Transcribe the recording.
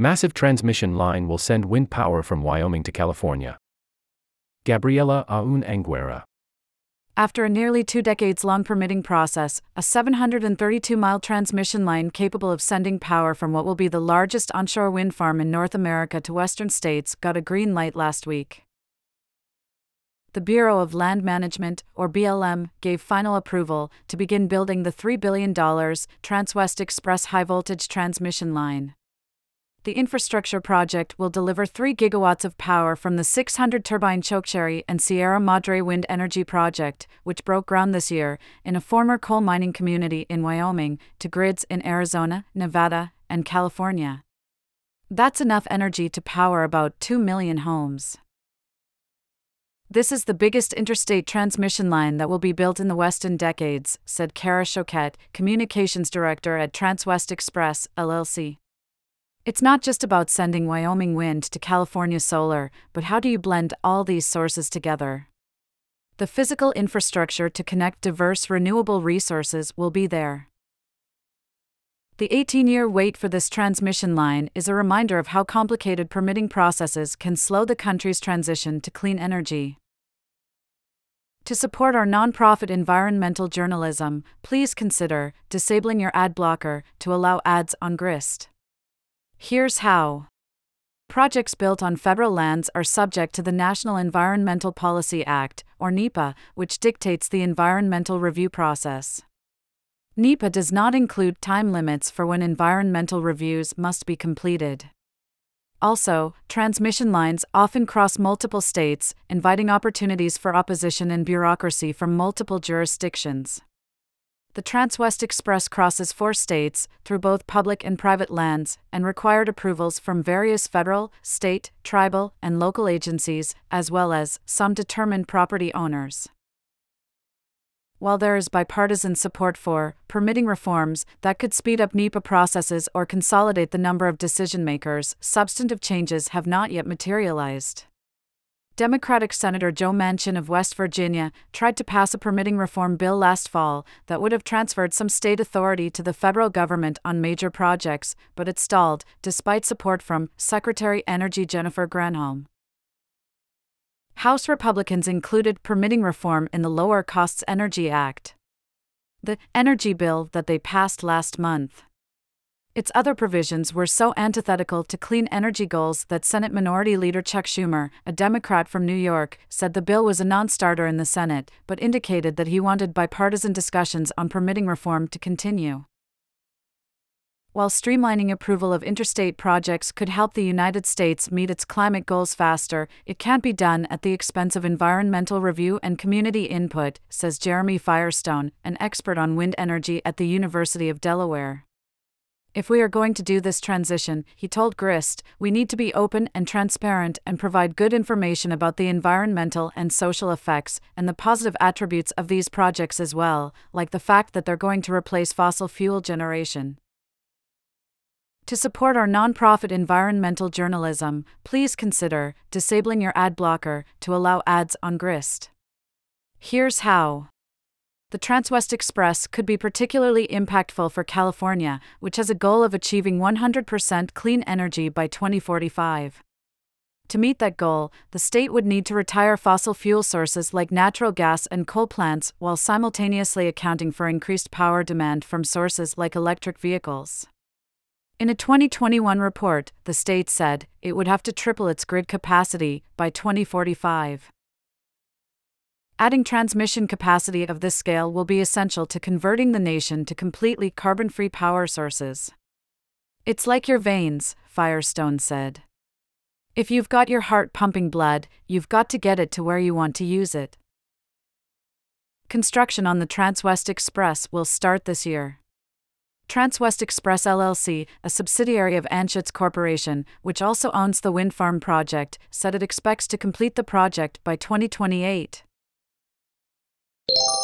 Massive transmission line will send wind power from Wyoming to California. Gabriela Aoun Angueira. After a nearly two decades long permitting process, a 732 mile transmission line capable of sending power from what will be the largest onshore wind farm in North America to western states got a green light last week. The Bureau of Land Management, or BLM, gave final approval to begin building the $3 billion Transwest Express high voltage transmission line. The infrastructure project will deliver 3 gigawatts of power from the 600 turbine Chokecherry and Sierra Madre wind energy project, which broke ground this year in a former coal mining community in Wyoming, to grids in Arizona, Nevada, and California. That's enough energy to power about 2 million homes. This is the biggest interstate transmission line that will be built in the West in decades, said Kara Choquette, communications director at Transwest Express, LLC. It's not just about sending Wyoming wind to California solar, but how do you blend all these sources together? The physical infrastructure to connect diverse renewable resources will be there. The 18 year wait for this transmission line is a reminder of how complicated permitting processes can slow the country's transition to clean energy. To support our nonprofit environmental journalism, please consider disabling your ad blocker to allow ads on Grist. Here's how. Projects built on federal lands are subject to the National Environmental Policy Act, or NEPA, which dictates the environmental review process. NEPA does not include time limits for when environmental reviews must be completed. Also, transmission lines often cross multiple states, inviting opportunities for opposition and bureaucracy from multiple jurisdictions. The Transwest Express crosses four states, through both public and private lands, and required approvals from various federal, state, tribal, and local agencies, as well as some determined property owners. While there is bipartisan support for permitting reforms that could speed up NEPA processes or consolidate the number of decision makers, substantive changes have not yet materialized. Democratic Senator Joe Manchin of West Virginia tried to pass a permitting reform bill last fall that would have transferred some state authority to the federal government on major projects, but it stalled, despite support from Secretary Energy Jennifer Granholm. House Republicans included permitting reform in the Lower Costs Energy Act. The energy bill that they passed last month its other provisions were so antithetical to clean energy goals that Senate Minority Leader Chuck Schumer, a Democrat from New York, said the bill was a non starter in the Senate, but indicated that he wanted bipartisan discussions on permitting reform to continue. While streamlining approval of interstate projects could help the United States meet its climate goals faster, it can't be done at the expense of environmental review and community input, says Jeremy Firestone, an expert on wind energy at the University of Delaware. If we are going to do this transition, he told Grist, we need to be open and transparent and provide good information about the environmental and social effects and the positive attributes of these projects as well, like the fact that they're going to replace fossil fuel generation. To support our nonprofit environmental journalism, please consider disabling your ad blocker to allow ads on Grist. Here's how the Transwest Express could be particularly impactful for California, which has a goal of achieving 100% clean energy by 2045. To meet that goal, the state would need to retire fossil fuel sources like natural gas and coal plants while simultaneously accounting for increased power demand from sources like electric vehicles. In a 2021 report, the state said it would have to triple its grid capacity by 2045. Adding transmission capacity of this scale will be essential to converting the nation to completely carbon free power sources. It's like your veins, Firestone said. If you've got your heart pumping blood, you've got to get it to where you want to use it. Construction on the Transwest Express will start this year. Transwest Express LLC, a subsidiary of Anschutz Corporation, which also owns the wind farm project, said it expects to complete the project by 2028 you